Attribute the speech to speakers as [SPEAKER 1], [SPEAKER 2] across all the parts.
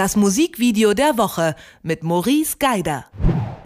[SPEAKER 1] Das Musikvideo der Woche mit Maurice Geider.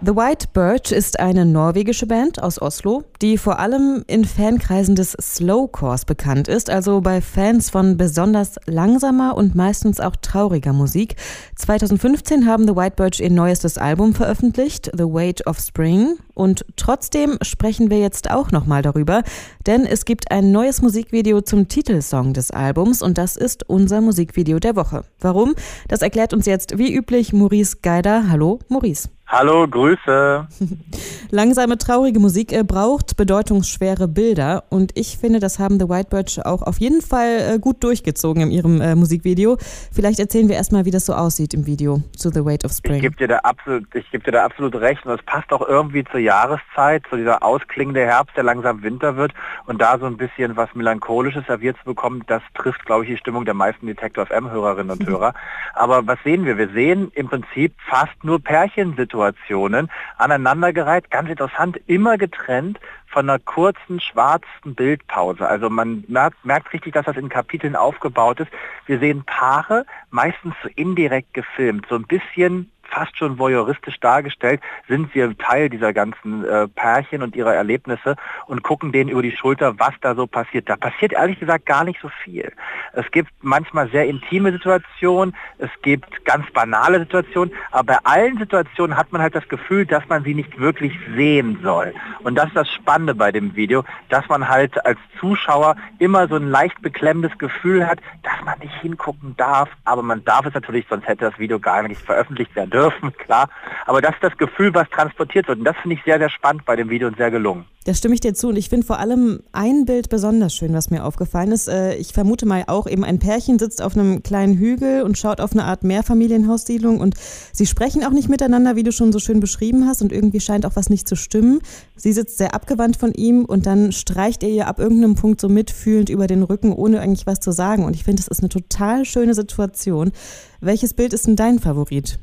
[SPEAKER 2] The White Birch ist eine norwegische Band aus Oslo, die vor allem in Fankreisen des Slowcores bekannt ist, also bei Fans von besonders langsamer und meistens auch trauriger Musik. 2015 haben The White Birch ihr neuestes Album veröffentlicht, The Weight of Spring, und trotzdem sprechen wir jetzt auch nochmal darüber, denn es gibt ein neues Musikvideo zum Titelsong des Albums und das ist unser Musikvideo der Woche. Warum? Das erklärt uns jetzt wie üblich Maurice Geider. Hallo, Maurice.
[SPEAKER 3] Hallo, Grüße.
[SPEAKER 2] Langsame, traurige Musik äh, braucht bedeutungsschwere Bilder und ich finde, das haben The White Birch auch auf jeden Fall äh, gut durchgezogen in ihrem äh, Musikvideo. Vielleicht erzählen wir erstmal, wie das so aussieht im Video zu The Weight of Spring.
[SPEAKER 3] Ich gebe dir, da absolut, geb dir da absolut recht und es passt auch irgendwie zur Jahreszeit, zu dieser ausklingende Herbst, der langsam Winter wird und da so ein bisschen was Melancholisches serviert zu bekommen, das trifft, glaube ich, die Stimmung der meisten Detektor FM-Hörerinnen und Hörer. Aber was sehen wir? Wir sehen im Prinzip fast nur Pärchensituationen Situationen aneinandergereiht, ganz interessant, immer getrennt von einer kurzen schwarzen Bildpause. Also man merkt, merkt, richtig, dass das in Kapiteln aufgebaut ist. Wir sehen Paare, meistens so indirekt gefilmt, so ein bisschen fast schon voyeuristisch dargestellt, sind wir Teil dieser ganzen äh, Pärchen und ihrer Erlebnisse und gucken denen über die Schulter, was da so passiert. Da passiert ehrlich gesagt gar nicht so viel. Es gibt manchmal sehr intime Situationen, es gibt ganz banale Situationen, aber bei allen Situationen hat man halt das Gefühl, dass man sie nicht wirklich sehen soll. Und das ist das Spannende bei dem Video, dass man halt als Zuschauer immer so ein leicht beklemmendes Gefühl hat, dass man nicht hingucken darf, aber man darf es natürlich, sonst hätte das Video gar nicht veröffentlicht werden dürfen, klar. Aber das ist das Gefühl, was transportiert wird. Und das finde ich sehr, sehr spannend bei dem Video und sehr gelungen.
[SPEAKER 2] Da stimme ich dir zu. Und ich finde vor allem ein Bild besonders schön, was mir aufgefallen ist. Äh, ich vermute mal auch eben ein Pärchen sitzt auf einem kleinen Hügel und schaut auf eine Art Mehrfamilienhaussiedlung und sie sprechen auch nicht miteinander, wie du schon so schön beschrieben hast. Und irgendwie scheint auch was nicht zu stimmen. Sie sitzt sehr abgewandt von ihm und dann streicht er ihr ab irgendeinem Punkt so mitfühlend über den Rücken, ohne eigentlich was zu sagen. Und ich finde, das ist eine total schöne Situation. Welches Bild ist denn dein Favorit?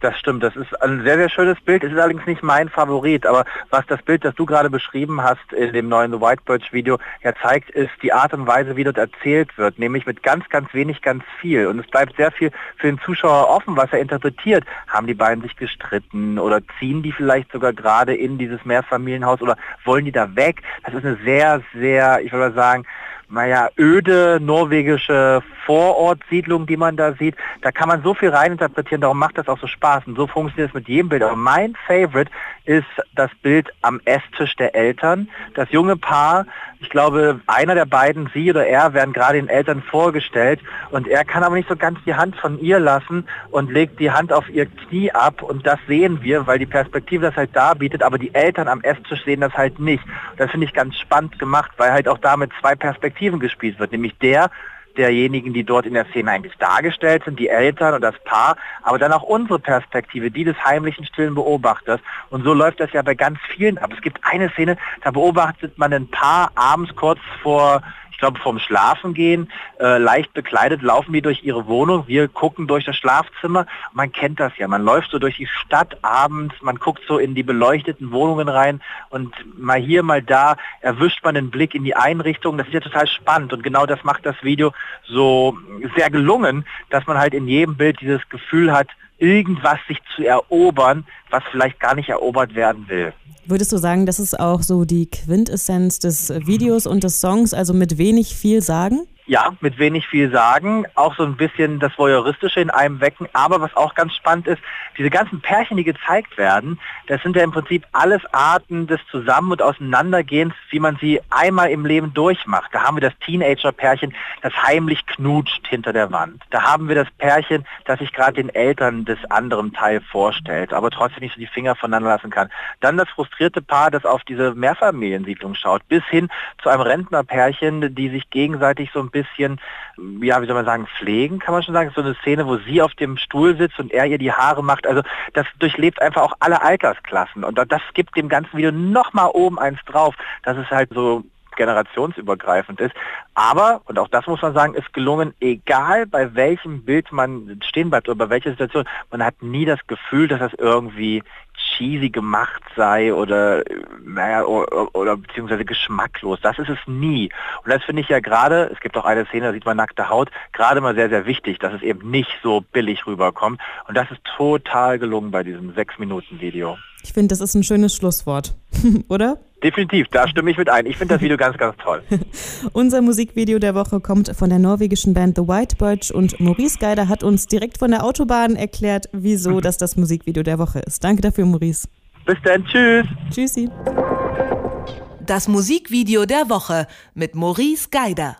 [SPEAKER 3] Das stimmt, das ist ein sehr, sehr schönes Bild. Es ist allerdings nicht mein Favorit, aber was das Bild, das du gerade beschrieben hast in dem neuen The White Birch Video ja zeigt, ist die Art und Weise, wie dort erzählt wird, nämlich mit ganz, ganz wenig, ganz viel. Und es bleibt sehr viel für den Zuschauer offen, was er interpretiert. Haben die beiden sich gestritten oder ziehen die vielleicht sogar gerade in dieses Mehrfamilienhaus oder wollen die da weg? Das ist eine sehr, sehr, ich würde mal sagen, naja, öde norwegische Vorortsiedlung, die man da sieht. Da kann man so viel reininterpretieren, darum macht das auch so Spaß. Und so funktioniert es mit jedem Bild. Aber mein Favorite ist das Bild am Esstisch der Eltern. Das junge Paar, ich glaube, einer der beiden, sie oder er, werden gerade den Eltern vorgestellt und er kann aber nicht so ganz die Hand von ihr lassen und legt die Hand auf ihr Knie ab und das sehen wir, weil die Perspektive das halt da bietet, aber die Eltern am Esstisch sehen das halt nicht. Das finde ich ganz spannend gemacht, weil halt auch damit zwei Perspektiven gespielt wird, nämlich der, derjenigen, die dort in der Szene eigentlich dargestellt sind, die Eltern und das Paar, aber dann auch unsere Perspektive, die des heimlichen stillen Beobachters. Und so läuft das ja bei ganz vielen ab. Es gibt eine Szene, da beobachtet man ein Paar abends kurz vor ich glaube, vom Schlafengehen, äh, leicht bekleidet, laufen die durch ihre Wohnung. Wir gucken durch das Schlafzimmer. Man kennt das ja. Man läuft so durch die Stadt abends, man guckt so in die beleuchteten Wohnungen rein und mal hier, mal da erwischt man den Blick in die Einrichtung. Das ist ja total spannend und genau das macht das Video so sehr gelungen, dass man halt in jedem Bild dieses Gefühl hat, irgendwas sich zu erobern, was vielleicht gar nicht erobert werden will.
[SPEAKER 2] Würdest du sagen, das ist auch so die Quintessenz des Videos und des Songs, also mit wenig viel sagen?
[SPEAKER 3] Ja, mit wenig viel sagen, auch so ein bisschen das Voyeuristische in einem wecken, aber was auch ganz spannend ist, diese ganzen Pärchen, die gezeigt werden, das sind ja im Prinzip alles Arten des Zusammen- und Auseinandergehens, wie man sie einmal im Leben durchmacht. Da haben wir das Teenager-Pärchen, das heimlich knutscht hinter der Wand. Da haben wir das Pärchen, das sich gerade den Eltern des anderen Teil vorstellt, aber trotzdem nicht so die Finger voneinander lassen kann. Dann das frustrierte Paar, das auf diese Mehrfamiliensiedlung schaut, bis hin zu einem Rentnerpärchen, die sich gegenseitig so ein ja, wie soll man sagen, pflegen, kann man schon sagen. So eine Szene, wo sie auf dem Stuhl sitzt und er ihr die Haare macht. Also das durchlebt einfach auch alle Altersklassen. Und das gibt dem ganzen Video nochmal oben eins drauf, dass es halt so generationsübergreifend ist. Aber, und auch das muss man sagen, ist gelungen, egal bei welchem Bild man stehen bleibt oder bei welcher Situation, man hat nie das Gefühl, dass das irgendwie cheesy gemacht sei oder naja oder, beziehungsweise geschmacklos. Das ist es nie. Und das finde ich ja gerade, es gibt auch eine Szene, da sieht man nackte Haut, gerade mal sehr, sehr wichtig, dass es eben nicht so billig rüberkommt. Und das ist total gelungen bei diesem sechs Minuten Video.
[SPEAKER 2] Ich finde, das ist ein schönes Schlusswort, oder?
[SPEAKER 3] Definitiv, da stimme ich mit ein. Ich finde das Video ganz, ganz toll.
[SPEAKER 2] Unser Musikvideo der Woche kommt von der norwegischen Band The White Birch und Maurice Geider hat uns direkt von der Autobahn erklärt, wieso das das Musikvideo der Woche ist. Danke dafür, Maurice.
[SPEAKER 3] Bis dann, tschüss.
[SPEAKER 2] Tschüssi.
[SPEAKER 1] Das Musikvideo der Woche mit Maurice Geider.